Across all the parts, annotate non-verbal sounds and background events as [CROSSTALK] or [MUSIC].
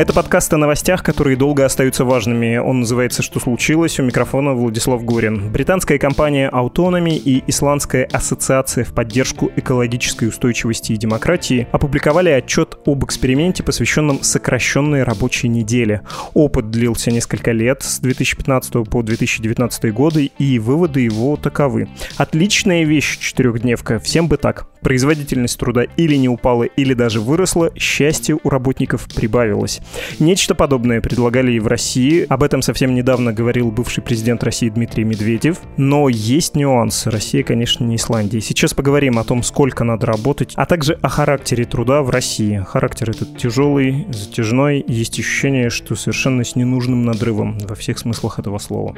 Это подкаст о новостях, которые долго остаются важными. Он называется «Что случилось?». У микрофона Владислав Горин. Британская компания Autonomy и Исландская ассоциация в поддержку экологической устойчивости и демократии опубликовали отчет об эксперименте, посвященном сокращенной рабочей неделе. Опыт длился несколько лет, с 2015 по 2019 годы, и выводы его таковы. Отличная вещь четырехдневка, всем бы так. Производительность труда или не упала, или даже выросла, счастье у работников прибавилось. Нечто подобное предлагали и в России. Об этом совсем недавно говорил бывший президент России Дмитрий Медведев. Но есть нюансы. Россия, конечно, не Исландия. Сейчас поговорим о том, сколько надо работать, а также о характере труда в России. Характер этот тяжелый, затяжной. Есть ощущение, что совершенно с ненужным надрывом во всех смыслах этого слова.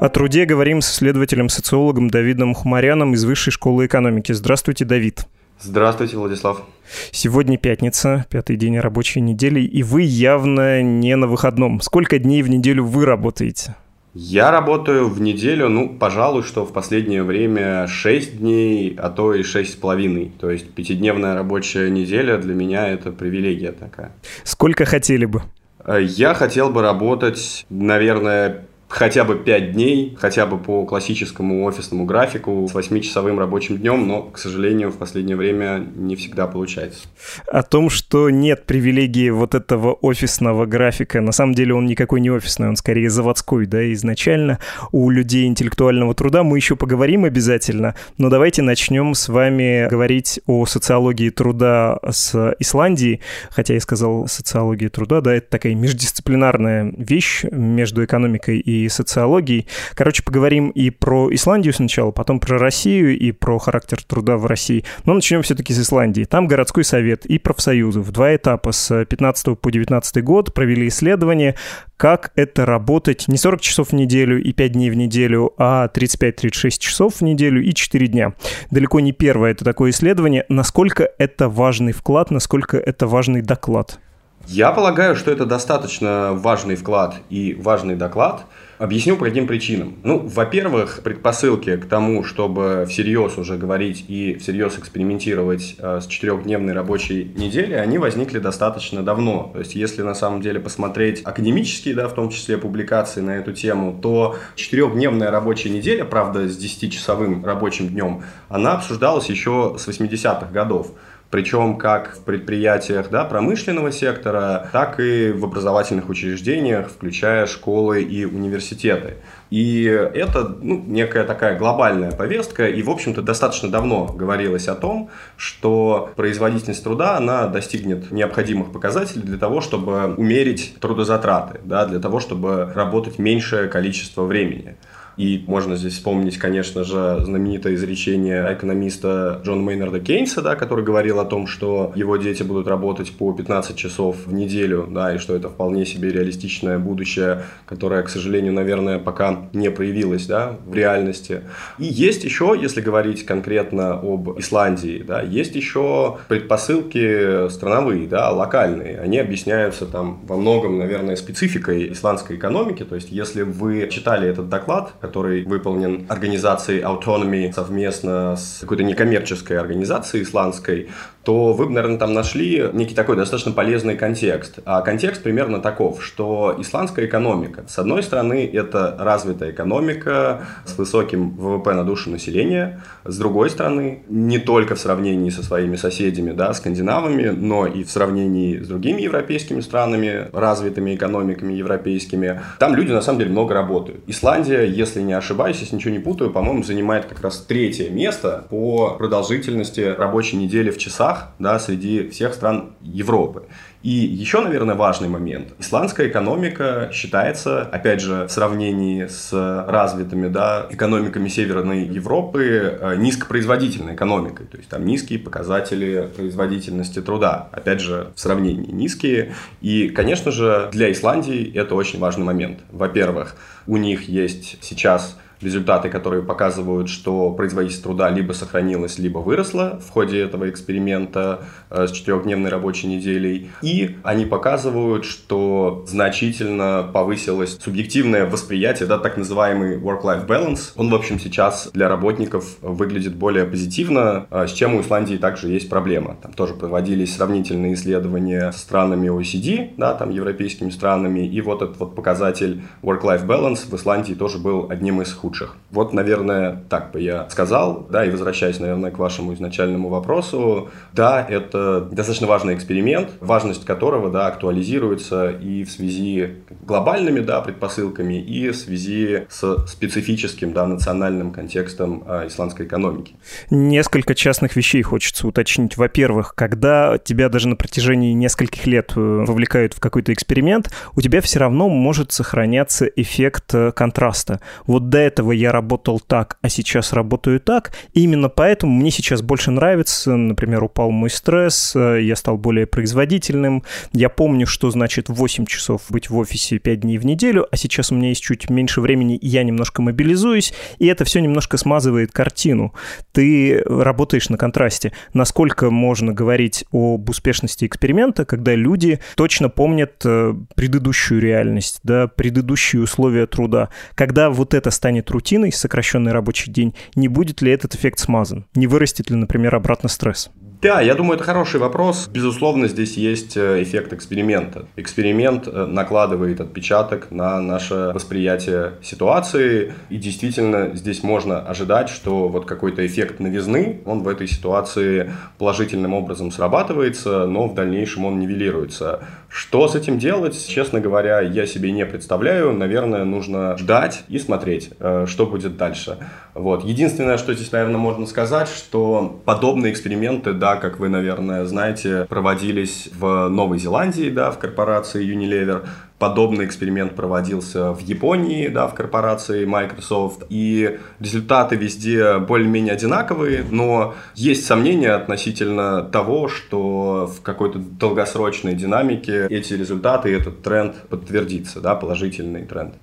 О труде говорим с исследователем-социологом Давидом Хумаряном из Высшей школы экономики. Здравствуйте, Давид. Здравствуйте, Владислав. Сегодня пятница, пятый день рабочей недели, и вы явно не на выходном. Сколько дней в неделю вы работаете? Я работаю в неделю, ну, пожалуй, что в последнее время 6 дней, а то и шесть с половиной. То есть пятидневная рабочая неделя для меня это привилегия такая. Сколько хотели бы? Э, я хотел бы работать, наверное, хотя бы 5 дней, хотя бы по классическому офисному графику с 8-часовым рабочим днем, но, к сожалению, в последнее время не всегда получается. О том, что нет привилегии вот этого офисного графика, на самом деле он никакой не офисный, он скорее заводской, да, изначально. У людей интеллектуального труда мы еще поговорим обязательно, но давайте начнем с вами говорить о социологии труда с Исландии, хотя я сказал социология труда, да, это такая междисциплинарная вещь между экономикой и и социологией. Короче, поговорим и про Исландию сначала, потом про Россию и про характер труда в России. Но начнем все-таки с Исландии. Там городской совет и профсоюзы в два этапа с 15 по 19 год провели исследование, как это работать не 40 часов в неделю и 5 дней в неделю, а 35-36 часов в неделю и 4 дня. Далеко не первое это такое исследование. Насколько это важный вклад, насколько это важный доклад? Я полагаю, что это достаточно важный вклад и важный доклад. Объясню по каким причинам. Ну, во-первых, предпосылки к тому, чтобы всерьез уже говорить и всерьез экспериментировать э, с четырехдневной рабочей неделей, они возникли достаточно давно. То есть, если на самом деле посмотреть академические, да, в том числе публикации на эту тему, то четырехдневная рабочая неделя, правда, с 10-часовым рабочим днем, она обсуждалась еще с 80-х годов причем как в предприятиях да, промышленного сектора, так и в образовательных учреждениях, включая школы и университеты. И это ну, некая такая глобальная повестка, и, в общем-то, достаточно давно говорилось о том, что производительность труда, она достигнет необходимых показателей для того, чтобы умерить трудозатраты, да, для того, чтобы работать меньшее количество времени. И можно здесь вспомнить, конечно же, знаменитое изречение экономиста Джона Мейнарда Кейнса, да, который говорил о том, что его дети будут работать по 15 часов в неделю, да, и что это вполне себе реалистичное будущее, которое, к сожалению, наверное, пока не проявилось да, в реальности. И есть еще, если говорить конкретно об Исландии, да, есть еще предпосылки страновые, да, локальные. Они объясняются там во многом, наверное, спецификой исландской экономики. То есть, если вы читали этот доклад, который выполнен организацией Autonomy совместно с какой-то некоммерческой организацией исландской, то вы бы, наверное, там нашли некий такой достаточно полезный контекст. А контекст примерно таков, что исландская экономика, с одной стороны, это развитая экономика с высоким ВВП на душу населения, с другой стороны, не только в сравнении со своими соседями, да, скандинавами, но и в сравнении с другими европейскими странами, развитыми экономиками европейскими, там люди на самом деле много работают. Исландия, если не ошибаюсь, если ничего не путаю, по-моему, занимает как раз третье место по продолжительности рабочей недели в часах местах да, среди всех стран Европы. И еще, наверное, важный момент. Исландская экономика считается, опять же, в сравнении с развитыми да, экономиками Северной Европы, э, низкопроизводительной экономикой. То есть там низкие показатели производительности труда. Опять же, в сравнении низкие. И, конечно же, для Исландии это очень важный момент. Во-первых, у них есть сейчас результаты, которые показывают, что производительность труда либо сохранилось, либо выросло в ходе этого эксперимента э, с четырехдневной рабочей неделей. И они показывают, что значительно повысилось субъективное восприятие, да, так называемый work-life balance. Он, в общем, сейчас для работников выглядит более позитивно, э, с чем у Исландии также есть проблема. Там тоже проводились сравнительные исследования с странами OECD, да, там европейскими странами, и вот этот вот показатель work-life balance в Исландии тоже был одним из худших худших. Вот, наверное, так бы я сказал, да, и возвращаясь, наверное, к вашему изначальному вопросу, да, это достаточно важный эксперимент, важность которого, да, актуализируется и в связи глобальными, да, предпосылками, и в связи с специфическим, да, национальным контекстом а, исландской экономики. Несколько частных вещей хочется уточнить. Во-первых, когда тебя даже на протяжении нескольких лет э, вовлекают в какой-то эксперимент, у тебя все равно может сохраняться эффект э, контраста. Вот до этого этого я работал так, а сейчас работаю так. И именно поэтому мне сейчас больше нравится, например, упал мой стресс, э, я стал более производительным. Я помню, что значит 8 часов быть в офисе 5 дней в неделю, а сейчас у меня есть чуть меньше времени, и я немножко мобилизуюсь, и это все немножко смазывает картину. Ты работаешь на контрасте. Насколько можно говорить об успешности эксперимента, когда люди точно помнят э, предыдущую реальность, да, предыдущие условия труда. Когда вот это станет станет рутиной, сокращенный рабочий день, не будет ли этот эффект смазан? Не вырастет ли, например, обратно стресс? Да, я думаю, это хороший вопрос. Безусловно, здесь есть э, эффект эксперимента. Эксперимент э, накладывает отпечаток на наше восприятие ситуации, и действительно здесь можно ожидать, что вот какой-то эффект новизны, он в этой ситуации положительным образом срабатывается, но в дальнейшем он нивелируется. Что с этим делать, честно говоря, я себе не представляю. Наверное, нужно ждать и смотреть, э, что будет дальше. Вот. Единственное, что здесь, наверное, можно сказать, что подобные эксперименты, да, как вы, наверное, знаете, проводились в Новой Зеландии, да, в корпорации Unilever. Подобный эксперимент проводился в Японии, да, в корпорации Microsoft, и результаты везде более-менее одинаковые, но есть сомнения относительно того, что в какой-то долгосрочной динамике эти результаты, этот тренд подтвердится, да, положительный тренд.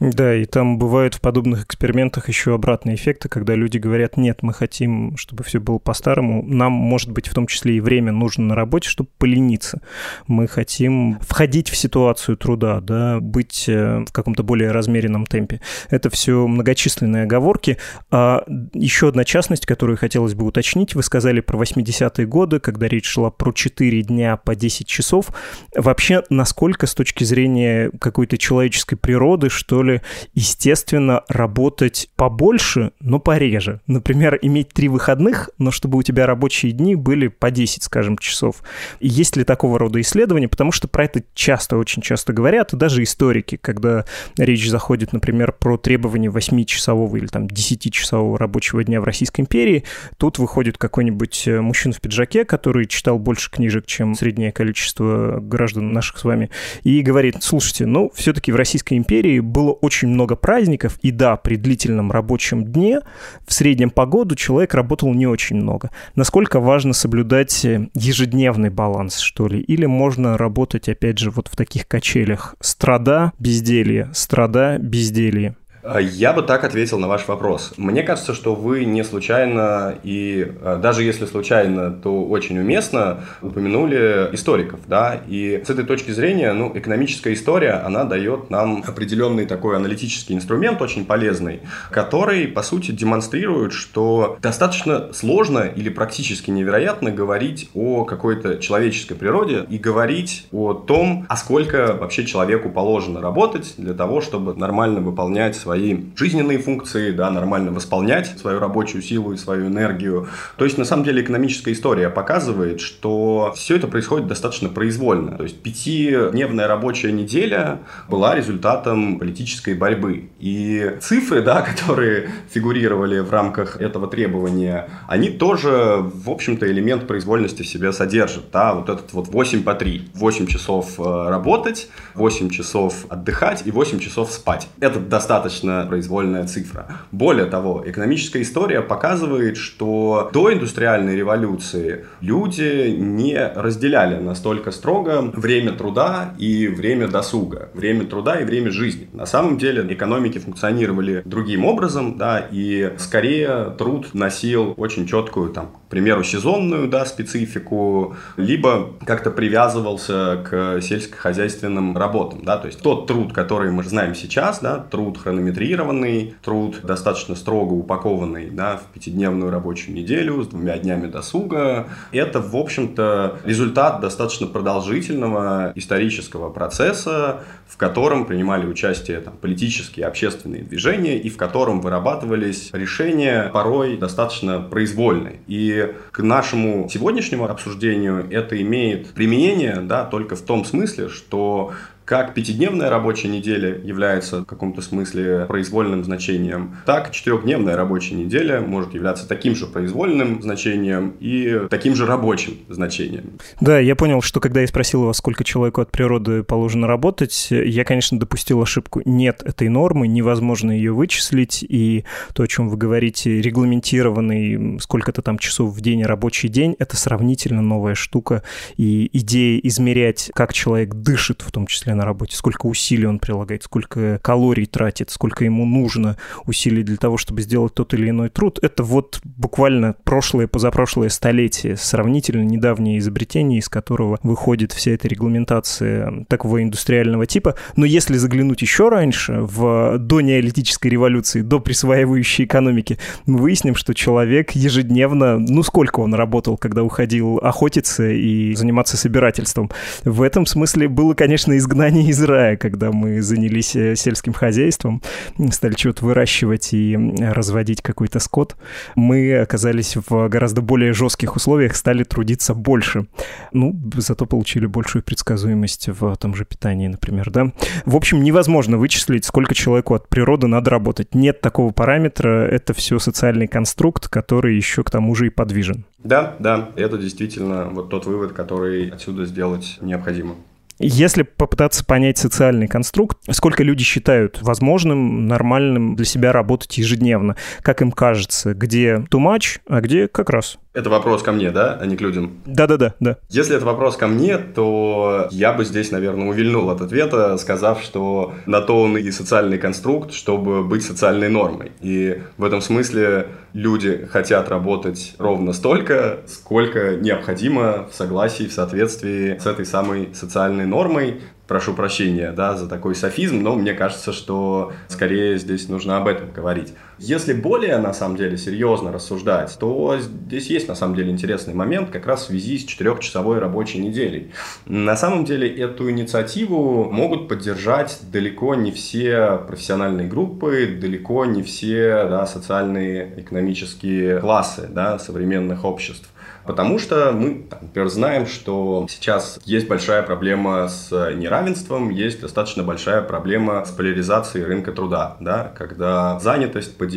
Да, и там бывают в подобных экспериментах еще обратные эффекты, когда люди говорят, нет, мы хотим, чтобы все было по-старому. Нам, может быть, в том числе и время нужно на работе, чтобы полениться. Мы хотим входить в ситуацию труда, да, быть э, в каком-то более размеренном темпе. Это все многочисленные оговорки. А еще одна частность, которую хотелось бы уточнить. Вы сказали про 80-е годы, когда речь шла про 4 дня по 10 часов. Вообще, насколько с точки зрения какой-то человеческой природы, что ли, естественно, работать побольше, но пореже. Например, иметь три выходных, но чтобы у тебя рабочие дни были по 10, скажем, часов. Есть ли такого рода исследования? Потому что про это часто, очень часто говорят, и даже историки, когда речь заходит, например, про требования 8-часового или там 10-часового рабочего дня в Российской империи, тут выходит какой-нибудь э, мужчина в пиджаке, который читал больше книжек, чем среднее количество граждан наших с вами, и говорит, слушайте, ну, все-таки в Российской империи было очень много праздников, и да, при длительном рабочем дне в среднем по году человек работал не очень много. Насколько важно соблюдать э, ежедневный баланс, что ли? Или можно работать, опять же, вот в таких качелях? Страда, безделье, страда, безделье. А, я бы так ответил на ваш вопрос. Мне кажется, что вы не случайно и а, даже если случайно, то очень уместно упомянули историков, да, и с этой точки зрения, ну, экономическая история, она дает нам определенный такой аналитический инструмент, очень полезный, который, по сути, демонстрирует, что достаточно сложно или практически невероятно говорить о какой-то человеческой природе и говорить о том, а сколько вообще человеку положено работать для того, чтобы нормально выполнять свои свои жизненные функции, да, нормально восполнять свою рабочую силу и свою энергию. То есть, на самом деле, экономическая история показывает, что все это происходит достаточно произвольно. То есть, пятидневная рабочая неделя была результатом политической борьбы. И цифры, да, [LAUGHS] которые фигурировали в рамках этого требования, они тоже, в общем-то, элемент произвольности в себе содержат. Да? Вот этот вот 8 по 3. 8 часов э, работать, 8 часов отдыхать и 8 часов спать. Это достаточно произвольная цифра. Более того, экономическая история показывает, что до индустриальной революции люди не разделяли настолько строго время труда и время досуга, время труда и время жизни. На самом деле экономики функционировали другим образом, да, и скорее труд носил очень четкую, там, примеру, сезонную, да, специфику, либо как-то привязывался к сельскохозяйственным работам, да, то есть тот труд, который мы знаем сейчас, да, труд хронометрированный, труд достаточно строго упакованный, да, в пятидневную рабочую неделю с двумя днями досуга, это, в общем-то, результат достаточно продолжительного исторического процесса, в котором принимали участие там, политические общественные движения, и в котором вырабатывались решения порой достаточно произвольные. И к нашему сегодняшнему обсуждению это имеет применение да, только в том смысле, что как пятидневная рабочая неделя является в каком-то смысле произвольным значением, так четырехдневная рабочая неделя может являться таким же произвольным значением и таким же рабочим значением. Да, я понял, что когда я спросил вас, сколько человеку от природы положено работать, я, конечно, допустил ошибку. Нет этой нормы, невозможно ее вычислить, и то, о чем вы говорите, регламентированный сколько-то там часов в день рабочий день, это сравнительно новая штука, и идея измерять, как человек дышит, в том числе на на работе, сколько усилий он прилагает, сколько калорий тратит, сколько ему нужно усилий для того, чтобы сделать тот или иной труд, это вот буквально прошлое, позапрошлое столетие, сравнительно недавнее изобретение, из которого выходит вся эта регламентация такого индустриального типа. Но если заглянуть еще раньше, в до неолитической революции, до присваивающей экономики, мы выясним, что человек ежедневно, ну сколько он работал, когда уходил охотиться и заниматься собирательством. В этом смысле было, конечно, изгнание изгнание из рая, когда мы занялись э, сельским хозяйством, стали что-то выращивать и разводить какой-то скот, мы оказались в гораздо более жестких условиях, стали трудиться больше. Ну, зато получили большую предсказуемость в том же питании, например, да. В общем, невозможно вычислить, сколько человеку от природы надо работать. Нет такого параметра, это все социальный конструкт, который еще к тому же и подвижен. Да, да, это действительно вот тот вывод, который отсюда сделать необходимо. Если попытаться понять социальный конструкт, сколько люди считают возможным, нормальным для себя работать ежедневно, как им кажется, где too much, а где как раз. Это вопрос ко мне, да, а не к людям? Да-да-да. да. Если это вопрос ко мне, то я бы здесь, наверное, увильнул от ответа, сказав, что на то он и социальный конструкт, чтобы быть социальной нормой. И в этом смысле люди хотят работать ровно столько, сколько необходимо в согласии, в соответствии с этой самой социальной нормой, прошу прощения, да, за такой софизм, но мне кажется, что скорее здесь нужно об этом говорить. Если более, на самом деле, серьезно рассуждать, то здесь есть, на самом деле, интересный момент как раз в связи с четырехчасовой рабочей неделей. На самом деле, эту инициативу могут поддержать далеко не все профессиональные группы, далеко не все да, социальные экономические классы да, современных обществ. Потому что мы, например, знаем, что сейчас есть большая проблема с неравенством, есть достаточно большая проблема с поляризацией рынка труда, да, когда занятость поделилась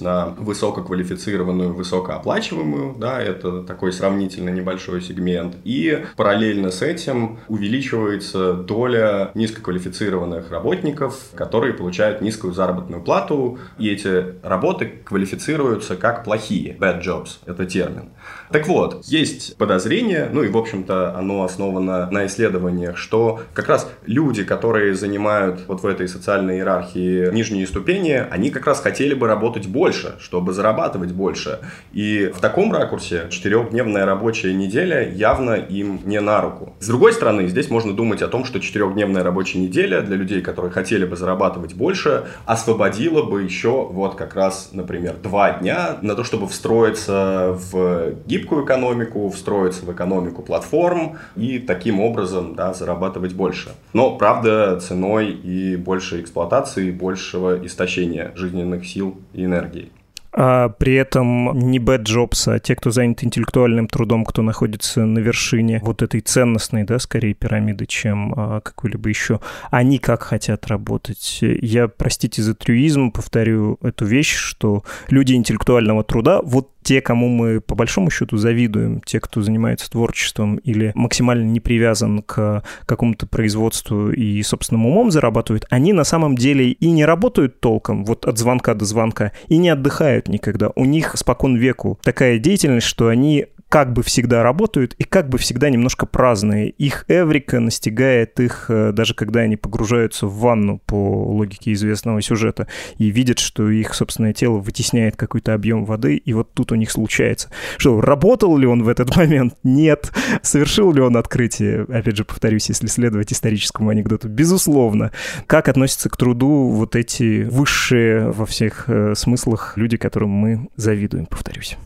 на высококвалифицированную, высокооплачиваемую, да, это такой сравнительно небольшой сегмент, и параллельно с этим увеличивается доля низкоквалифицированных работников, которые получают низкую заработную плату, и эти работы квалифицируются как плохие, bad jobs, это термин. Так вот, есть подозрение, ну и, в общем-то, оно основано на исследованиях, что как раз люди, которые занимают вот в этой социальной иерархии нижние ступени, они как раз хотели бы работать больше, чтобы зарабатывать больше. И в таком ракурсе четырехдневная рабочая неделя явно им не на руку. С другой стороны, здесь можно думать о том, что четырехдневная рабочая неделя для людей, которые хотели бы зарабатывать больше, освободила бы еще вот как раз, например, два дня на то, чтобы встроиться в гибкую экономику, встроиться в экономику платформ и таким образом да, зарабатывать больше. Но, правда, ценой и большей эксплуатации, большего истощения жизненных сил и энергии а при этом не Бэт Джобс, а те, кто занят интеллектуальным трудом, кто находится на вершине вот этой ценностной, да, скорее пирамиды, чем а, какой-либо еще, они как хотят работать. Я, простите за трюизм, повторю эту вещь, что люди интеллектуального труда, вот те, кому мы по большому счету завидуем, те, кто занимается творчеством или максимально не привязан к какому-то производству и собственным умом зарабатывают, они на самом деле и не работают толком, вот от звонка до звонка, и не отдыхают никогда. У них спокон веку такая деятельность, что они как бы всегда работают и как бы всегда немножко праздные. Их эврика настигает их, э, даже когда они погружаются в ванну по логике известного сюжета и видят, что их собственное тело вытесняет какой-то объем воды, и вот тут у них случается. Что, работал ли он в этот [LAUGHS] момент? Нет. Совершил ли он открытие? Опять же, повторюсь, если следовать историческому анекдоту. Безусловно. Как относятся к труду вот эти высшие во всех э, смыслах люди, которым мы завидуем, повторюсь?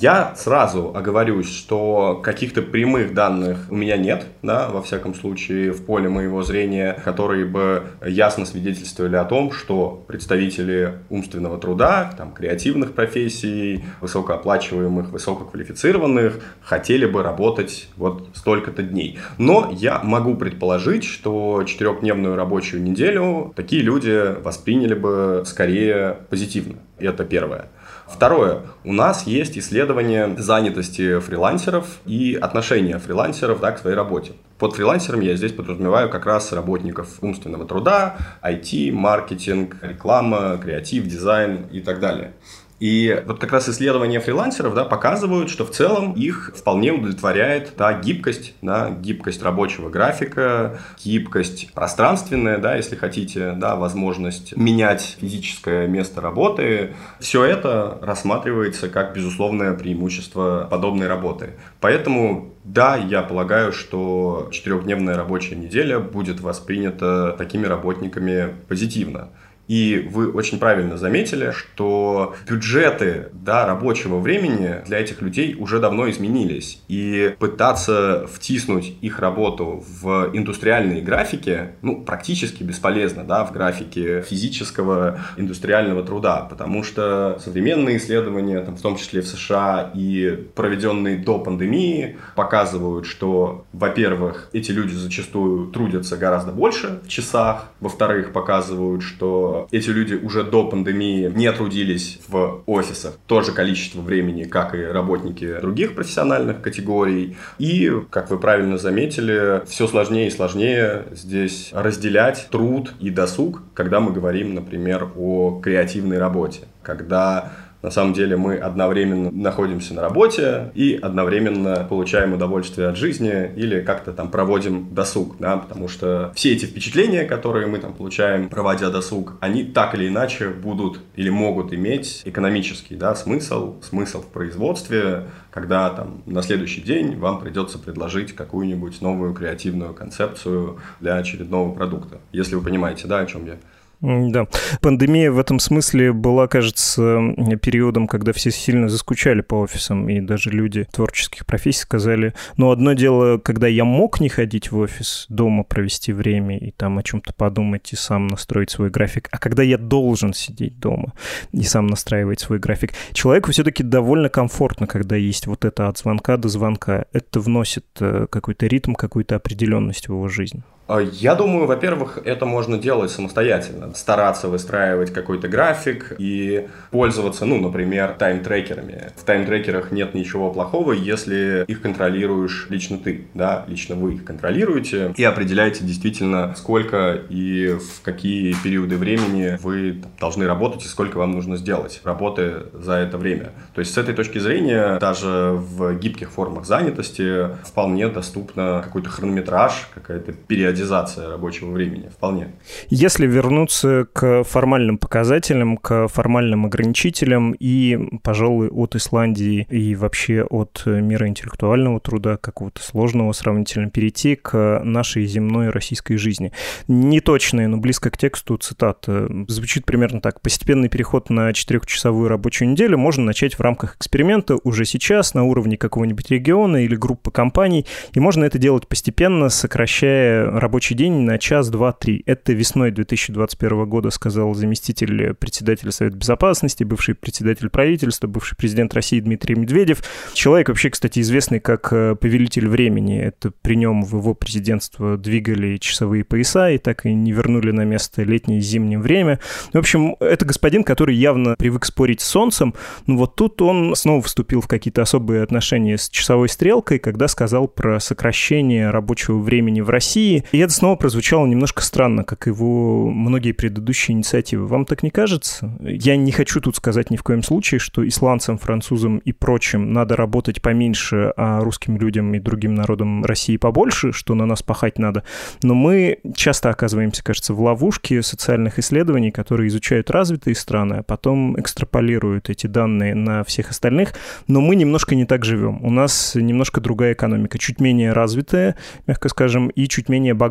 Я сразу оговорюсь, что каких-то прямых данных у меня нет, да, во всяком случае, в поле моего зрения, которые бы ясно свидетельствовали о том, что представители умственного труда, там, креативных профессий, высокооплачиваемых, высококвалифицированных, хотели бы работать вот столько-то дней. Но я могу предположить, что четырехдневную рабочую неделю такие люди восприняли бы скорее позитивно. Это первое. Второе. У нас есть исследование занятости фрилансеров и отношения фрилансеров да, к своей работе. Под фрилансером я здесь подразумеваю как раз работников умственного труда, IT, маркетинг, реклама, креатив, дизайн и так далее. И вот как раз исследования фрилансеров да, показывают, что в целом их вполне удовлетворяет та гибкость, да, гибкость рабочего графика, гибкость пространственная, да, если хотите, да, возможность менять физическое место работы. Все это рассматривается как безусловное преимущество подобной работы. Поэтому да, я полагаю, что четырехдневная рабочая неделя будет воспринята такими работниками позитивно. И вы очень правильно заметили, что бюджеты да, рабочего времени для этих людей уже давно изменились. И пытаться втиснуть их работу в индустриальные графики ну, практически бесполезно да, в графике физического индустриального труда, потому что современные исследования, там, в том числе в США и проведенные до пандемии, показывают, что, во-первых, эти люди зачастую трудятся гораздо больше в часах, во-вторых, показывают, что эти люди уже до пандемии не трудились в офисах то же количество времени, как и работники других профессиональных категорий. И, как вы правильно заметили, все сложнее и сложнее здесь разделять труд и досуг, когда мы говорим, например, о креативной работе. Когда на самом деле мы одновременно находимся на работе и одновременно получаем удовольствие от жизни или как-то там проводим досуг, да, потому что все эти впечатления, которые мы там получаем, проводя досуг, они так или иначе будут или могут иметь экономический, да, смысл, смысл в производстве, когда там на следующий день вам придется предложить какую-нибудь новую креативную концепцию для очередного продукта. Если вы понимаете, да, о чем я. Да. Пандемия в этом смысле была, кажется, периодом, когда все сильно заскучали по офисам, и даже люди творческих профессий сказали, ну, одно дело, когда я мог не ходить в офис, дома провести время и там о чем-то подумать и сам настроить свой график, а когда я должен сидеть дома и сам настраивать свой график. Человеку все-таки довольно комфортно, когда есть вот это от звонка до звонка. Это вносит э, какой-то ритм, какую-то определенность в его жизнь. А, я думаю, во-первых, это можно делать самостоятельно. Стараться выстраивать какой-то график и пользоваться, ну, например, тайм-трекерами. В тайм-трекерах нет ничего плохого, если их контролируешь лично ты, да, лично вы их контролируете и определяете действительно, сколько и в какие периоды времени вы должны работать и сколько вам нужно сделать работы за это время. То есть с этой точки зрения даже в гибких формах занятости вполне доступно какой-то хронометраж, какая-то периодичность периодизация рабочего времени, вполне. Если вернуться к формальным показателям, к формальным ограничителям и, пожалуй, от Исландии и вообще от мира интеллектуального труда, какого-то сложного сравнительно, перейти к нашей земной российской жизни. Неточная, но близко к тексту цитата. Звучит примерно так. Постепенный переход на четырехчасовую рабочую неделю можно начать в рамках эксперимента уже сейчас на уровне какого-нибудь региона или группы компаний, и можно это делать постепенно, сокращая рабочий день на час, два, три. Это весной 2021 года сказал заместитель председателя Совета Безопасности, бывший председатель правительства, бывший президент России Дмитрий Медведев. Человек вообще, кстати, известный как э, повелитель времени. Это при нем в его президентство двигали часовые пояса и так и не вернули на место летнее и зимнее время. В общем, это господин, который явно привык спорить с солнцем, но вот тут он снова вступил в какие-то особые отношения с часовой стрелкой, когда сказал про сокращение рабочего времени в России. Это снова прозвучало немножко странно, как его многие предыдущие инициативы. Вам так не кажется? Я не хочу тут сказать ни в коем случае, что исландцам, французам и прочим надо работать поменьше, а русским людям и другим народам России побольше, что на нас пахать надо. Но мы часто оказываемся, кажется, в ловушке социальных исследований, которые изучают развитые страны, а потом экстраполируют эти данные на всех остальных. Но мы немножко не так живем. У нас немножко другая экономика, чуть менее развитая, мягко скажем, и чуть менее богатая.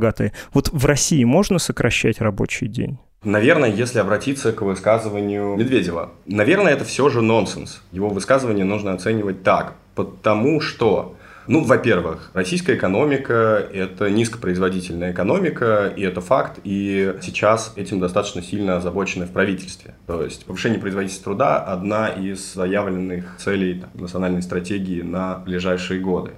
Вот в России можно сокращать рабочий день? Наверное, если обратиться к высказыванию Медведева, наверное, это все же нонсенс. Его высказывание нужно оценивать так, потому что ну, во-первых, российская экономика – это низкопроизводительная экономика, и это факт, и сейчас этим достаточно сильно озабочены в правительстве. То есть повышение производительности труда – одна из заявленных целей там, национальной стратегии на ближайшие годы.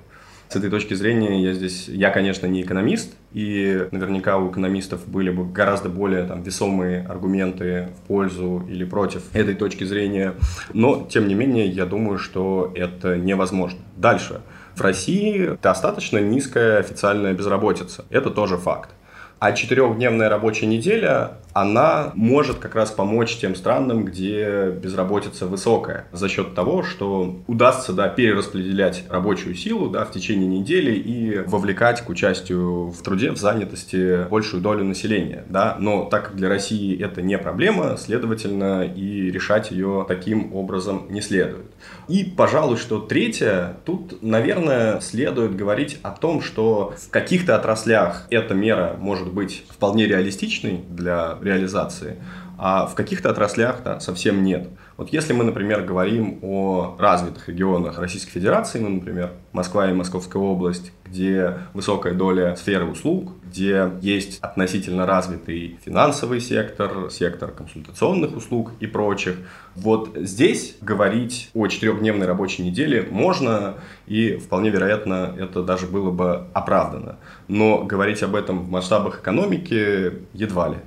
С этой точки зрения я здесь, я, конечно, не экономист, и наверняка у экономистов были бы гораздо более там, весомые аргументы в пользу или против этой точки зрения, но, тем не менее, я думаю, что это невозможно. Дальше. В России достаточно низкая официальная безработица. Это тоже факт. А четырехдневная рабочая неделя, она может как раз помочь тем странам, где безработица высокая, за счет того, что удастся да, перераспределять рабочую силу да, в течение недели и вовлекать к участию в труде, в занятости большую долю населения. Да? Но так как для России это не проблема, следовательно, и решать ее таким образом не следует. И, пожалуй, что третье, тут, наверное, следует говорить о том, что в каких-то отраслях эта мера может быть вполне реалистичной для реализации, а в каких-то отраслях да, совсем нет. Вот если мы, например, говорим о развитых регионах Российской Федерации, ну, например, Москва и Московская область, где высокая доля сферы услуг, где есть относительно развитый финансовый сектор, сектор консультационных услуг и прочих. Вот здесь говорить о четырехдневной рабочей неделе можно, и вполне вероятно, это даже было бы оправдано. Но говорить об этом в масштабах экономики едва ли.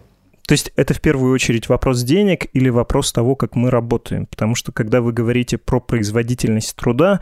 То есть это в первую очередь вопрос денег или вопрос того, как мы работаем? Потому что когда вы говорите про производительность труда,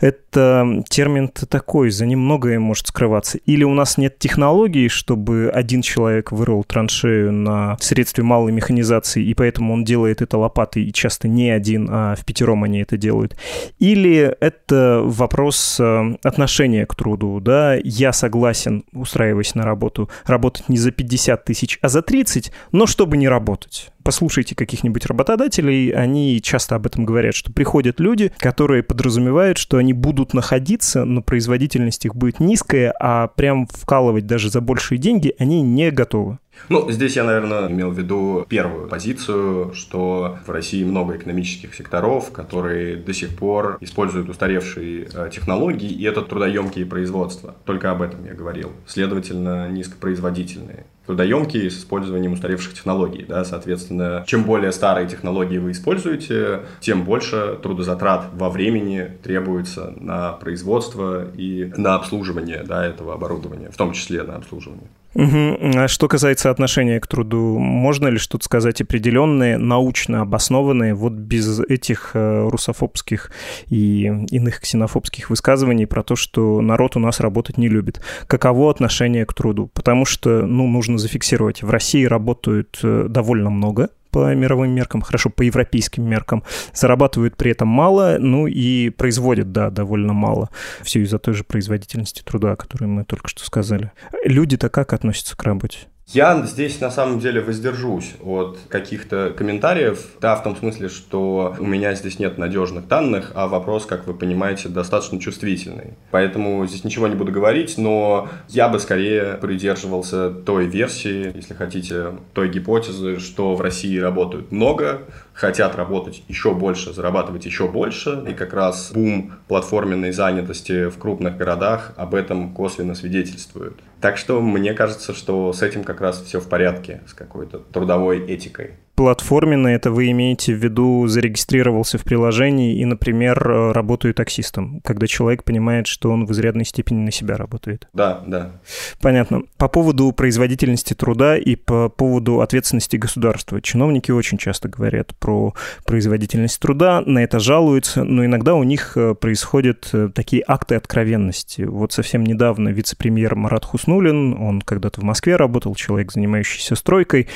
это термин такой, за ним многое может скрываться. Или у нас нет технологий, чтобы один человек вырвал траншею на средстве малой механизации, и поэтому он делает это лопатой, и часто не один, а в пятером они это делают. Или это вопрос э, отношения к труду, да, я согласен, устраиваясь на работу, работать не за 50 тысяч, а за 30, но чтобы не работать послушайте каких-нибудь работодателей, они часто об этом говорят, что приходят люди, которые подразумевают, что они будут находиться, но производительность их будет низкая, а прям вкалывать даже за большие деньги они не готовы. Ну, здесь я, наверное, имел в виду первую позицию, что в России много экономических секторов, которые до сих пор используют устаревшие э, технологии, и это трудоемкие производства. Только об этом я говорил. Следовательно, низкопроизводительные трудоемкие с использованием устаревших технологий. Да, соответственно, чем более старые технологии вы используете, тем больше трудозатрат во времени требуется на производство и на обслуживание да, этого оборудования, в том числе на обслуживание. Угу. А что касается отношения к труду, можно ли что-то сказать определенные, научно обоснованные, вот без этих э, русофобских и иных ксенофобских высказываний про то, что народ у нас работать не любит? Каково отношение к труду? Потому что, ну, нужно зафиксировать, в России работают э, довольно много, по мировым меркам, хорошо, по европейским меркам, зарабатывают при этом мало, ну и производят, да, довольно мало. Все из-за той же производительности труда, о которой мы только что сказали. Люди-то как относятся к работе? Я здесь на самом деле воздержусь от каких-то комментариев, да, в том смысле, что у меня здесь нет надежных данных, а вопрос, как вы понимаете, достаточно чувствительный. Поэтому здесь ничего не буду говорить, но я бы скорее придерживался той версии, если хотите, той гипотезы, что в России работают много, хотят работать еще больше, зарабатывать еще больше, и как раз бум платформенной занятости в крупных городах об этом косвенно свидетельствует. Так что мне кажется, что с этим как раз все в порядке, с какой-то трудовой этикой платформенно это вы имеете в виду зарегистрировался в приложении и, например, э, работаю таксистом, когда человек понимает, что он в изрядной степени на себя работает. Да, да. Понятно. По поводу производительности труда и по поводу ответственности государства. Чиновники очень часто говорят про производительность труда, на это жалуются, но иногда у них э, происходят э, такие акты откровенности. Вот совсем недавно вице-премьер Марат Хуснулин, он когда-то в Москве работал, человек, занимающийся стройкой,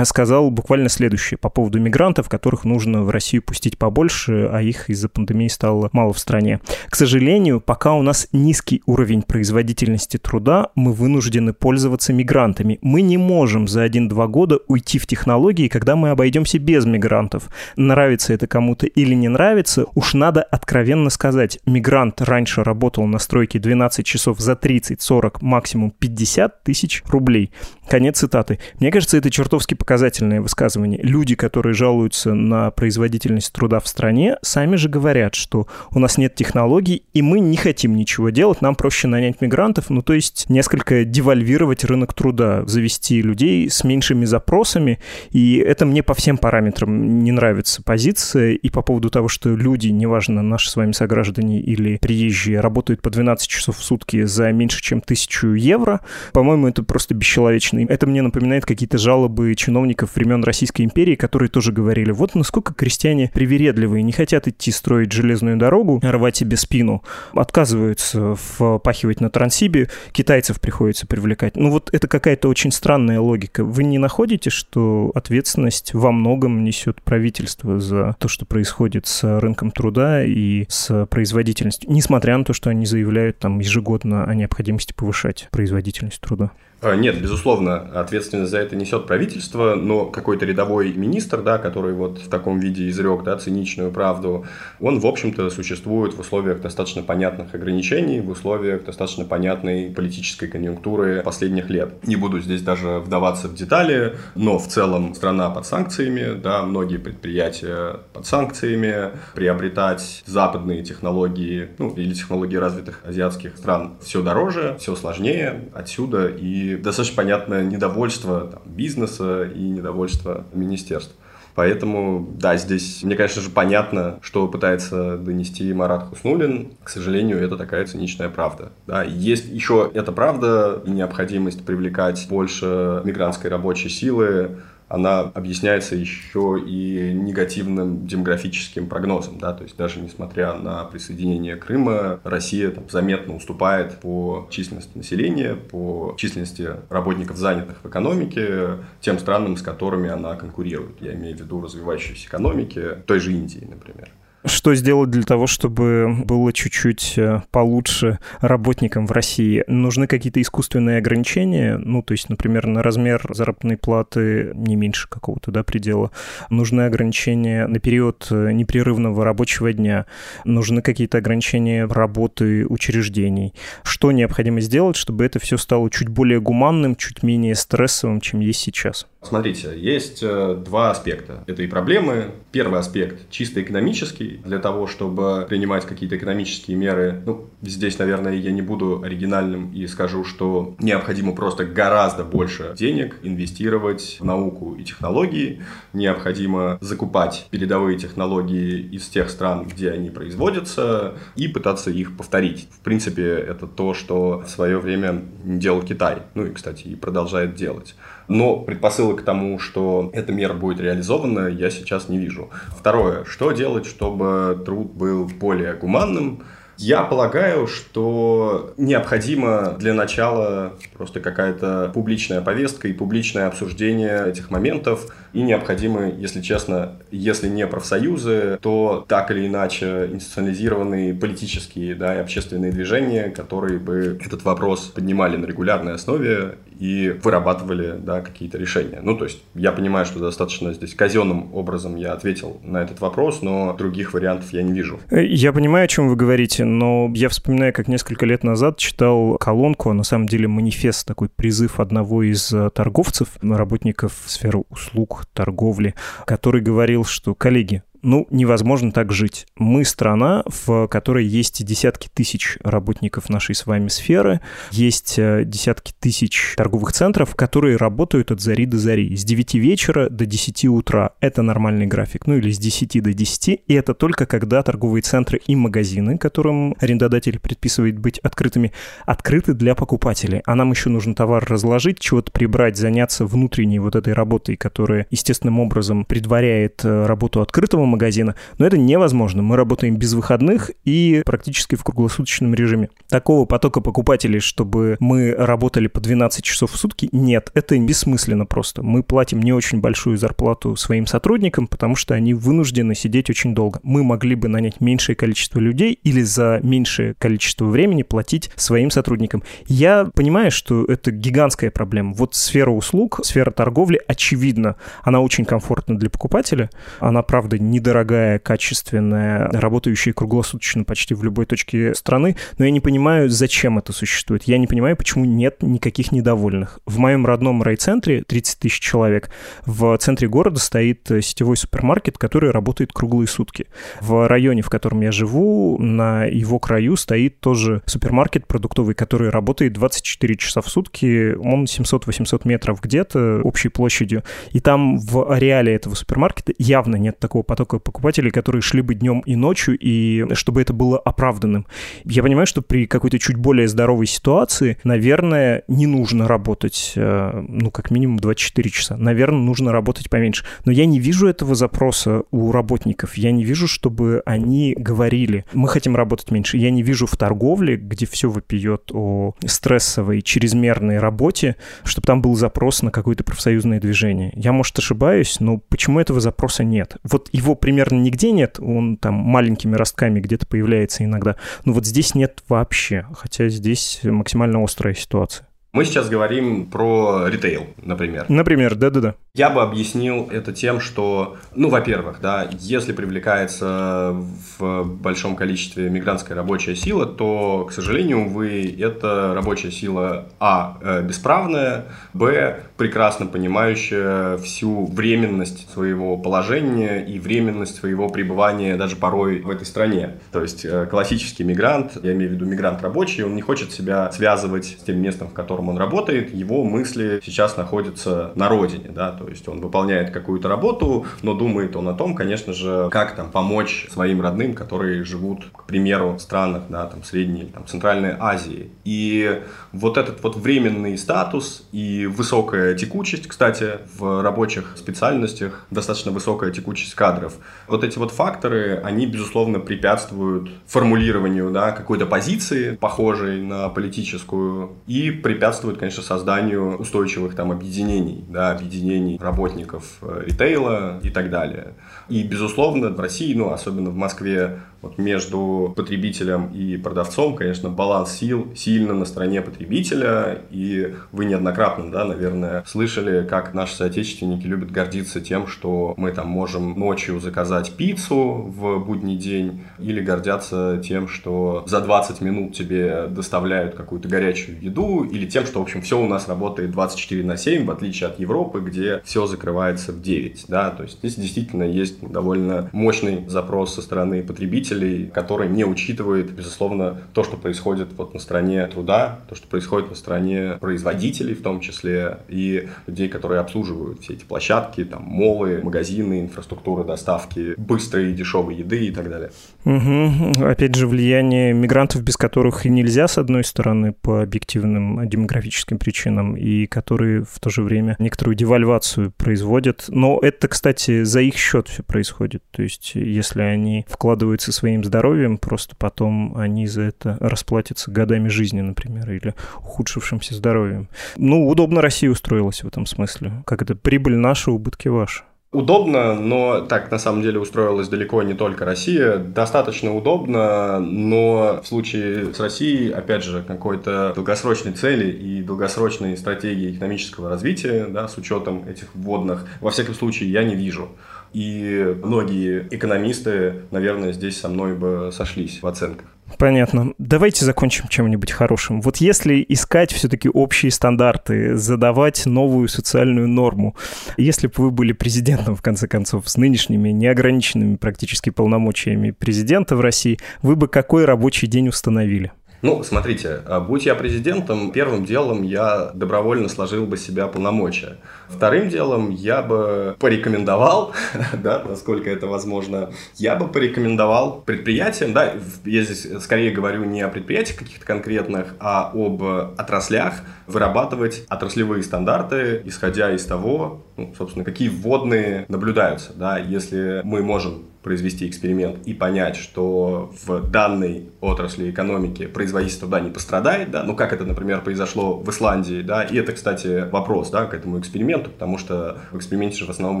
сказал буквально следующее по поводу мигрантов, которых нужно в Россию пустить побольше, а их из-за пандемии стало мало в стране. К сожалению, пока у нас низкий уровень производительности труда, мы вынуждены пользоваться мигрантами. Мы не можем за один-два года уйти в технологии, когда мы обойдемся без мигрантов. Нравится это кому-то или не нравится, уж надо откровенно сказать, мигрант раньше работал на стройке 12 часов за 30, 40, максимум 50 тысяч рублей. Конец цитаты. Мне кажется, это чертовски показательное высказывание. Люди, которые жалуются на производительность труда в стране, сами же говорят, что у нас нет технологий, и мы не хотим ничего делать, нам проще нанять мигрантов, ну то есть несколько девальвировать рынок труда, завести людей с меньшими запросами, и это мне по всем параметрам не нравится позиция, и по поводу того, что люди, неважно, наши с вами сограждане или приезжие, работают по 12 часов в сутки за меньше, чем тысячу евро, по-моему, это просто бесчеловечно. Это мне напоминает какие-то жалобы чиновников времен Российской империи, которые тоже говорили, вот насколько крестьяне привередливые, не хотят идти строить железную дорогу, рвать себе спину, отказываются впахивать на Транссибе, китайцев приходится привлекать. Ну вот это какая-то очень странная логика. Вы не находите, что ответственность во многом несет правительство за то, что происходит с рынком труда и с производительностью, несмотря на то, что они заявляют там ежегодно о необходимости повышать производительность труда? Э, нет, безусловно, ответственность за это несет правительство, но какой-то рядовой министр, да, который вот в таком виде изрек да, циничную правду, он, в общем-то, существует в условиях достаточно понятных ограничений, в условиях достаточно понятной политической конъюнктуры последних лет. Не буду здесь даже вдаваться в детали, но в целом страна под санкциями, да, многие предприятия под санкциями, приобретать западные технологии, ну, или технологии развитых азиатских стран все дороже, все сложнее, отсюда и достаточно понятное недовольство там, бизнеса и недовольство министерств. Поэтому, да, здесь, мне, конечно же, понятно, что пытается донести Марат Хуснулин. К сожалению, это такая циничная правда. Да, есть еще эта правда необходимость привлекать больше мигрантской рабочей силы, она объясняется еще и негативным демографическим прогнозом. Да? То есть даже несмотря на присоединение Крыма, Россия там, заметно уступает по численности населения, по численности работников, занятых в экономике, тем странам, с которыми она конкурирует. Я имею в виду развивающиеся экономики той же Индии, например. Что сделать для того, чтобы было чуть-чуть э, получше работникам в России? Нужны какие-то искусственные ограничения? Ну, то есть, например, на размер заработной платы не меньше какого-то да, предела. Нужны ограничения на период э, непрерывного рабочего дня. Нужны какие-то ограничения работы учреждений. Что необходимо сделать, чтобы это все стало чуть более гуманным, чуть менее стрессовым, чем есть сейчас? Смотрите, есть э, два аспекта этой проблемы. Первый аспект чисто экономический, для того, чтобы принимать какие-то экономические меры. Ну, здесь, наверное, я не буду оригинальным и скажу, что необходимо просто гораздо больше денег инвестировать в науку и технологии. Необходимо закупать передовые технологии из тех стран, где они производятся, и пытаться их повторить. В принципе, это то, что в свое время делал Китай. Ну и, кстати, и продолжает делать. Но предпосылок к тому, что эта мера будет реализована, я сейчас не вижу. Второе. Что делать, чтобы труд был более гуманным? Я полагаю, что необходимо для начала просто какая-то публичная повестка и публичное обсуждение этих моментов. И необходимы, если честно, если не профсоюзы, то так или иначе институционализированные политические да, и общественные движения, которые бы этот вопрос поднимали на регулярной основе и вырабатывали да, какие-то решения. Ну, то есть, я понимаю, что достаточно здесь казенным образом я ответил на этот вопрос, но других вариантов я не вижу. Э, я понимаю, о чем вы говорите, но я вспоминаю, как несколько лет назад читал колонку, а на самом деле манифест, такой призыв одного из э, торговцев, работников сферы услуг, торговли, который говорил, что, коллеги, ну, невозможно так жить. Мы страна, в которой есть десятки тысяч работников нашей с вами сферы, есть э, десятки тысяч торговых центров, которые работают от зари до зари, с 9 вечера до 10 утра. Это нормальный график. Ну, или с 10 до 10. И это только когда торговые центры и магазины, которым арендодатель предписывает быть открытыми, открыты для покупателей. А нам еще нужно товар разложить, чего-то прибрать, заняться внутренней вот этой работой, которая естественным образом предваряет э, работу открытого магазина, но это невозможно. Мы работаем без выходных и практически в круглосуточном режиме. Такого потока покупателей, чтобы мы работали по 12 часов в сутки, нет. Это бессмысленно просто. Мы платим не очень большую зарплату своим сотрудникам, потому что они вынуждены сидеть очень долго. Мы могли бы нанять меньшее количество людей или за меньшее количество времени платить своим сотрудникам. Я понимаю, что это гигантская проблема. Вот сфера услуг, сфера торговли, очевидно, она очень комфортна для покупателя. Она, правда, не недорогая, качественная, работающая круглосуточно почти в любой точке страны, но я не понимаю, зачем это существует. Я не понимаю, почему нет никаких недовольных. В моем родном райцентре 30 тысяч человек. В центре города стоит сетевой супермаркет, который работает круглые сутки. В районе, в котором я живу, на его краю стоит тоже супермаркет продуктовый, который работает 24 часа в сутки. Он 700-800 метров где-то общей площадью. И там в ареале этого супермаркета явно нет такого потока потока покупателей, которые шли бы днем и ночью, и чтобы это было оправданным. Я понимаю, что при какой-то чуть более здоровой ситуации, наверное, не нужно работать, э, ну, как минимум 24 часа. Наверное, нужно работать поменьше. Но я не вижу этого запроса у работников. Я не вижу, чтобы они говорили, мы хотим работать меньше. Я не вижу в торговле, где все вопиет о стрессовой, чрезмерной работе, чтобы там был запрос на какое-то профсоюзное движение. Я, может, ошибаюсь, но почему этого запроса нет? Вот его примерно нигде нет, он там маленькими ростками где-то появляется иногда. Но вот здесь нет вообще, хотя здесь максимально острая ситуация. Мы сейчас говорим про ритейл, например. Например, да-да-да. Я бы объяснил это тем, что, ну, во-первых, да, если привлекается в большом количестве мигрантская рабочая сила, то, к сожалению, вы это рабочая сила, а, э, бесправная, б, прекрасно понимающая всю временность своего положения и временность своего пребывания даже порой в этой стране. То есть э, классический мигрант, я имею в виду мигрант рабочий, он не хочет себя связывать с тем местом, в котором он работает, его мысли сейчас находятся на родине, да, то есть он выполняет какую-то работу, но думает он о том, конечно же, как там помочь своим родным, которые живут, к примеру, в странах, да, там, Средней, там, Центральной Азии. И вот этот вот временный статус и высокая текучесть, кстати, в рабочих специальностях, достаточно высокая текучесть кадров. Вот эти вот факторы, они, безусловно, препятствуют формулированию, да, какой-то позиции, похожей на политическую, и препятствуют, конечно, созданию устойчивых там объединений, да, объединений работников э, ритейла и так далее. И, безусловно, в России, ну, особенно в Москве, вот между потребителем и продавцом, конечно, баланс сил сильно на стороне потребителя, и вы неоднократно, да, наверное, слышали, как наши соотечественники любят гордиться тем, что мы там можем ночью заказать пиццу в будний день, или гордятся тем, что за 20 минут тебе доставляют какую-то горячую еду, или тем, что, в общем, все у нас работает 24 на 7, в отличие от Европы, где все закрывается в 9, да, то есть здесь действительно есть довольно мощный запрос со стороны потребителей, который не учитывает, безусловно, то, что происходит вот на стороне труда, то, что происходит на стороне производителей в том числе, и людей, которые обслуживают все эти площадки, там, молы, магазины, инфраструктура доставки быстрой и дешевой еды и так далее. Угу. Опять же, влияние мигрантов, без которых и нельзя, с одной стороны, по объективным демографическим причинам и которые в то же время некоторую девальвацию производят. Но это, кстати, за их счет все происходит. То есть если они вкладываются своим здоровьем, просто потом они за это расплатятся годами жизни, например, или ухудшившимся здоровьем. Ну, удобно Россия устроилась в этом смысле. Как это прибыль наша, убытки ваши. Удобно, но так на самом деле устроилась далеко не только Россия. Достаточно удобно, но в случае с Россией, опять же, какой-то долгосрочной цели и долгосрочной стратегии экономического развития, да, с учетом этих вводных, во всяком случае, я не вижу. И многие экономисты, наверное, здесь со мной бы сошлись в оценках. Понятно. Давайте закончим чем-нибудь хорошим. Вот если искать все-таки общие стандарты, задавать новую социальную норму, если бы вы были президентом, в конце концов, с нынешними неограниченными практически полномочиями президента в России, вы бы какой рабочий день установили? Ну, смотрите, а будь я президентом, первым делом я добровольно сложил бы себя полномочия. Вторым делом я бы порекомендовал, [LAUGHS] да, насколько это возможно, я бы порекомендовал предприятиям, да, я здесь скорее говорю не о предприятиях каких-то конкретных, а об отраслях, вырабатывать отраслевые стандарты, исходя из того, ну, собственно, какие вводные наблюдаются, да, если мы можем произвести эксперимент и понять, что в данной отрасли экономики производительство труда не пострадает, да, ну как это, например, произошло в Исландии, да, и это, кстати, вопрос, да, к этому эксперименту, потому что в эксперименте же в основном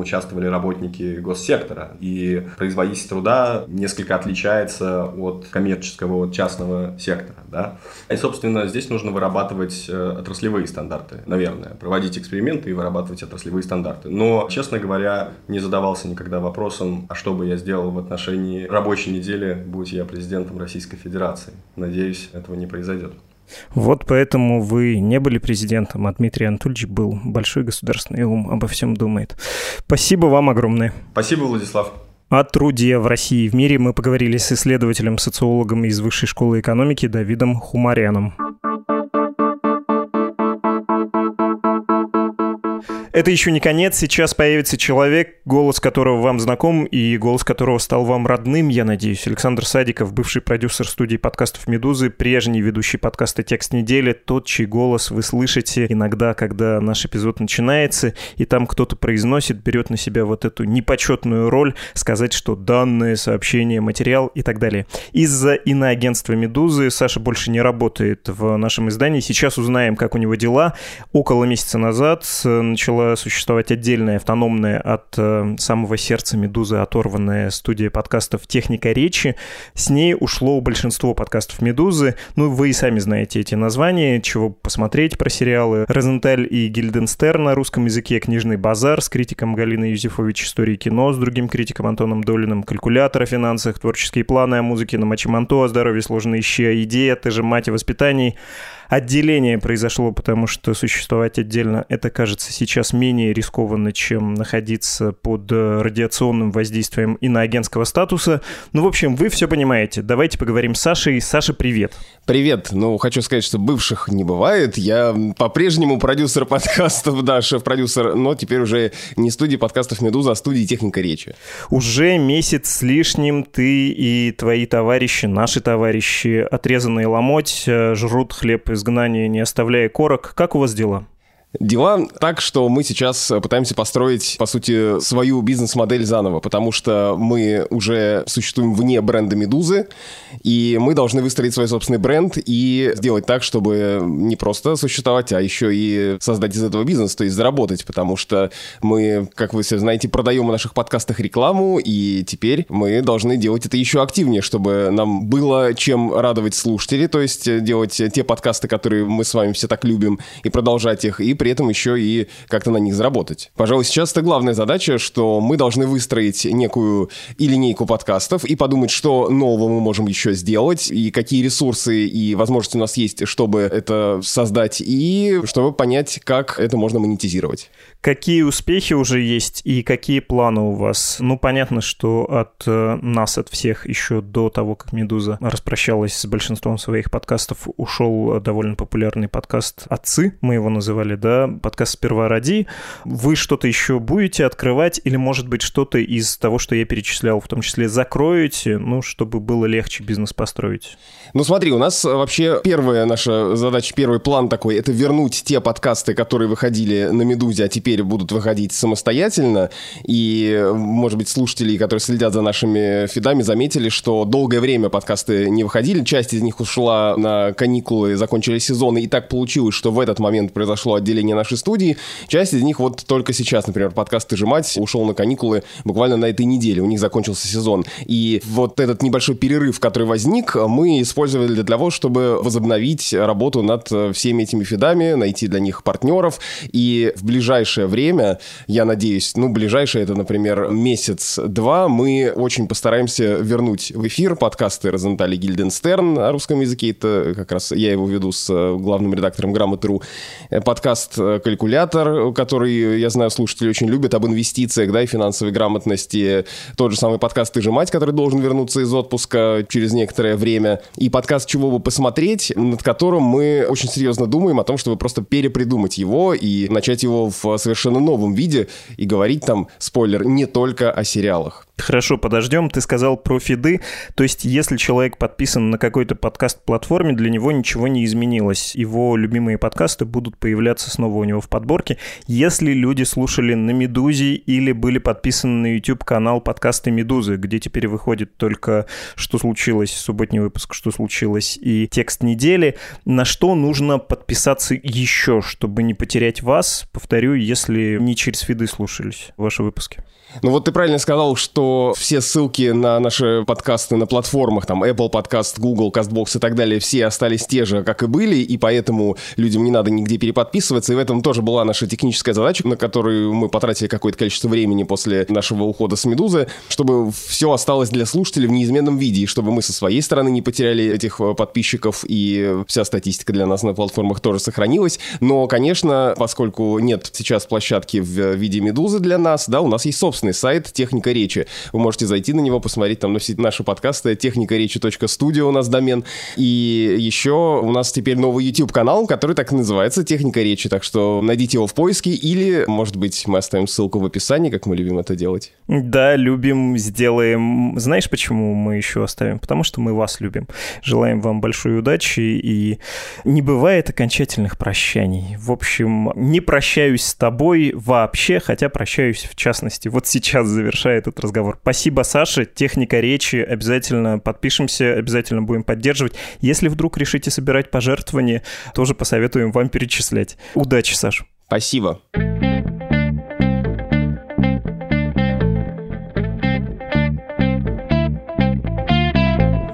участвовали работники госсектора, и производительность труда несколько отличается от коммерческого, от частного сектора, да, и, собственно, здесь нужно вырабатывать э, отраслевые стандарты, наверное, проводить эксперименты и вырабатывать отраслевые стандарты, но, честно говоря, не задавался никогда вопросом, а что бы я сделал делал в отношении рабочей недели, будь я президентом Российской Федерации. Надеюсь, этого не произойдет. Вот поэтому вы не были президентом, а Дмитрий Анатольевич был. Большой государственный ум обо всем думает. Спасибо вам огромное. Спасибо, Владислав. О труде в России и в мире мы поговорили с исследователем, социологом из Высшей школы экономики Давидом Хумаряном. Это еще не конец. Сейчас появится человек, голос которого вам знаком и голос которого стал вам родным, я надеюсь. Александр Садиков, бывший продюсер студии подкастов «Медузы», прежний ведущий подкаста «Текст недели», тот, чей голос вы слышите иногда, когда наш эпизод начинается, и там кто-то произносит, берет на себя вот эту непочетную роль сказать, что данные, сообщения, материал и так далее. Из-за иноагентства «Медузы» Саша больше не работает в нашем издании. Сейчас узнаем, как у него дела. Около месяца назад начала существовать отдельная, автономная от э, самого сердца «Медузы» оторванная студия подкастов «Техника речи». С ней ушло большинство подкастов «Медузы». Ну, вы и сами знаете эти названия, чего посмотреть про сериалы. «Розенталь» и «Гильденстер» на русском языке, «Книжный базар» с критиком Галиной Юзефович, «Истории кино» с другим критиком Антоном Долиным, «Калькулятор» о финансах, «Творческие планы» о музыке на Мачиманто, о здоровье, сложные ищи, о ты же мать и воспитании отделение произошло, потому что существовать отдельно это кажется сейчас менее рискованно, чем находиться под э, радиационным воздействием иноагентского статуса. Ну, в общем, вы все понимаете. Давайте поговорим с Сашей. Саша, привет. Привет. Ну, хочу сказать, что бывших не бывает. Я по-прежнему продюсер подкастов, да, шеф-продюсер, но теперь уже не студии подкастов «Медуза», а студии «Техника речи». Уже месяц с лишним ты и твои товарищи, наши товарищи, отрезанные ломоть, э, жрут хлеб из изгнания, не оставляя корок. Как у вас дела? Дела так, что мы сейчас пытаемся построить, по сути, свою бизнес-модель заново, потому что мы уже существуем вне бренда «Медузы», и мы должны выстроить свой собственный бренд и сделать так, чтобы не просто существовать, а еще и создать из этого бизнес, то есть заработать, потому что мы, как вы все знаете, продаем в наших подкастах рекламу, и теперь мы должны делать это еще активнее, чтобы нам было чем радовать слушателей, то есть делать те подкасты, которые мы с вами все так любим, и продолжать их, и при этом еще и как-то на них заработать. Пожалуй, сейчас это главная задача, что мы должны выстроить некую и линейку подкастов и подумать, что нового мы можем еще сделать, и какие ресурсы и возможности у нас есть, чтобы это создать, и чтобы понять, как это можно монетизировать. Какие успехи уже есть и какие планы у вас? Ну, понятно, что от э, нас, от всех, еще до того, как «Медуза» распрощалась с большинством своих подкастов, ушел довольно популярный подкаст «Отцы», мы его называли, да, подкаст «Сперва ради». Вы что-то еще будете открывать или, может быть, что-то из того, что я перечислял, в том числе закроете, ну, чтобы было легче бизнес построить? Ну, смотри, у нас вообще первая наша задача, первый план такой — это вернуть те подкасты, которые выходили на «Медузе», а теперь теперь будут выходить самостоятельно. И, может быть, слушатели, которые следят за нашими фидами, заметили, что долгое время подкасты не выходили. Часть из них ушла на каникулы, закончили сезоны. И так получилось, что в этот момент произошло отделение нашей студии. Часть из них вот только сейчас, например, подкаст «Ты же мать» ушел на каникулы буквально на этой неделе. У них закончился сезон. И вот этот небольшой перерыв, который возник, мы использовали для того, чтобы возобновить работу над всеми этими фидами, найти для них партнеров. И в ближайшее ближайшее время, я надеюсь, ну, ближайшее это, например, месяц-два, мы очень постараемся вернуть в эфир подкасты Розентали Гильденстерн на русском языке. Это как раз я его веду с э, главным редактором Грамотру. Э, подкаст э, «Калькулятор», который, я знаю, слушатели очень любят, об инвестициях, да, и финансовой грамотности. Тот же самый подкаст «Ты же мать», который должен вернуться из отпуска через некоторое время. И подкаст «Чего бы посмотреть», над которым мы очень серьезно думаем о том, чтобы просто перепридумать его и начать его в совершенно новом виде и говорить там, спойлер, не только о сериалах. Хорошо, подождем. Ты сказал про фиды. То есть, если человек подписан на какой-то подкаст-платформе, для него ничего не изменилось. Его любимые подкасты будут появляться снова у него в подборке. Если люди слушали на «Медузе» или были подписаны на YouTube-канал подкасты «Медузы», где теперь выходит только «Что случилось?», субботний выпуск «Что случилось?» и текст недели, на что нужно подписаться еще, чтобы не потерять вас? Повторю, если не через фиды слушались ваши выпуски. Ну вот ты правильно сказал, что все ссылки на наши подкасты на платформах, там Apple Podcast, Google, CastBox и так далее, все остались те же, как и были, и поэтому людям не надо нигде переподписываться, и в этом тоже была наша техническая задача, на которую мы потратили какое-то количество времени после нашего ухода с «Медузы», чтобы все осталось для слушателей в неизменном виде, и чтобы мы со своей стороны не потеряли этих э, подписчиков, и вся статистика для нас на платформах тоже сохранилась. Но, конечно, поскольку нет сейчас площадки в виде «Медузы» для нас, да, у нас есть собственная собственный сайт «Техника речи». Вы можете зайти на него, посмотреть там наши подкасты техникаречи.студио у нас домен. И еще у нас теперь новый YouTube-канал, который так и называется «Техника речи». Так что найдите его в поиске или, может быть, мы оставим ссылку в описании, как мы любим это делать. Да, любим, сделаем. Знаешь, почему мы еще оставим? Потому что мы вас любим. Желаем вам большой удачи и не бывает окончательных прощаний. В общем, не прощаюсь с тобой вообще, хотя прощаюсь в частности. Вот сейчас завершая этот разговор. Спасибо, Саша. Техника речи. Обязательно подпишемся, обязательно будем поддерживать. Если вдруг решите собирать пожертвования, тоже посоветуем вам перечислять. Удачи, Саша. Спасибо.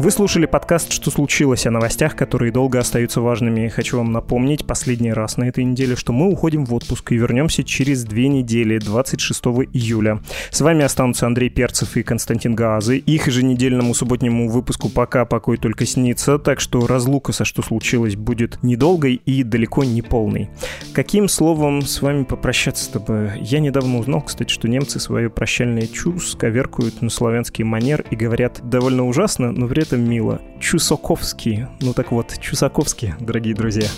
Вы слушали подкаст «Что случилось?» о новостях, которые долго остаются важными. Хочу вам напомнить последний раз на этой неделе, что мы уходим в отпуск и вернемся через две недели, 26 июля. С вами останутся Андрей Перцев и Константин Гаазы. Их еженедельному субботнему выпуску пока покой только снится, так что разлука со «Что случилось?» будет недолгой и далеко не полной. Каким словом с вами попрощаться-то бы? Я недавно узнал, кстати, что немцы свое прощальное чус коверкуют на славянский манер и говорят довольно ужасно, но при этом это мило. Чусаковский. Ну так вот, Чусаковский, дорогие друзья.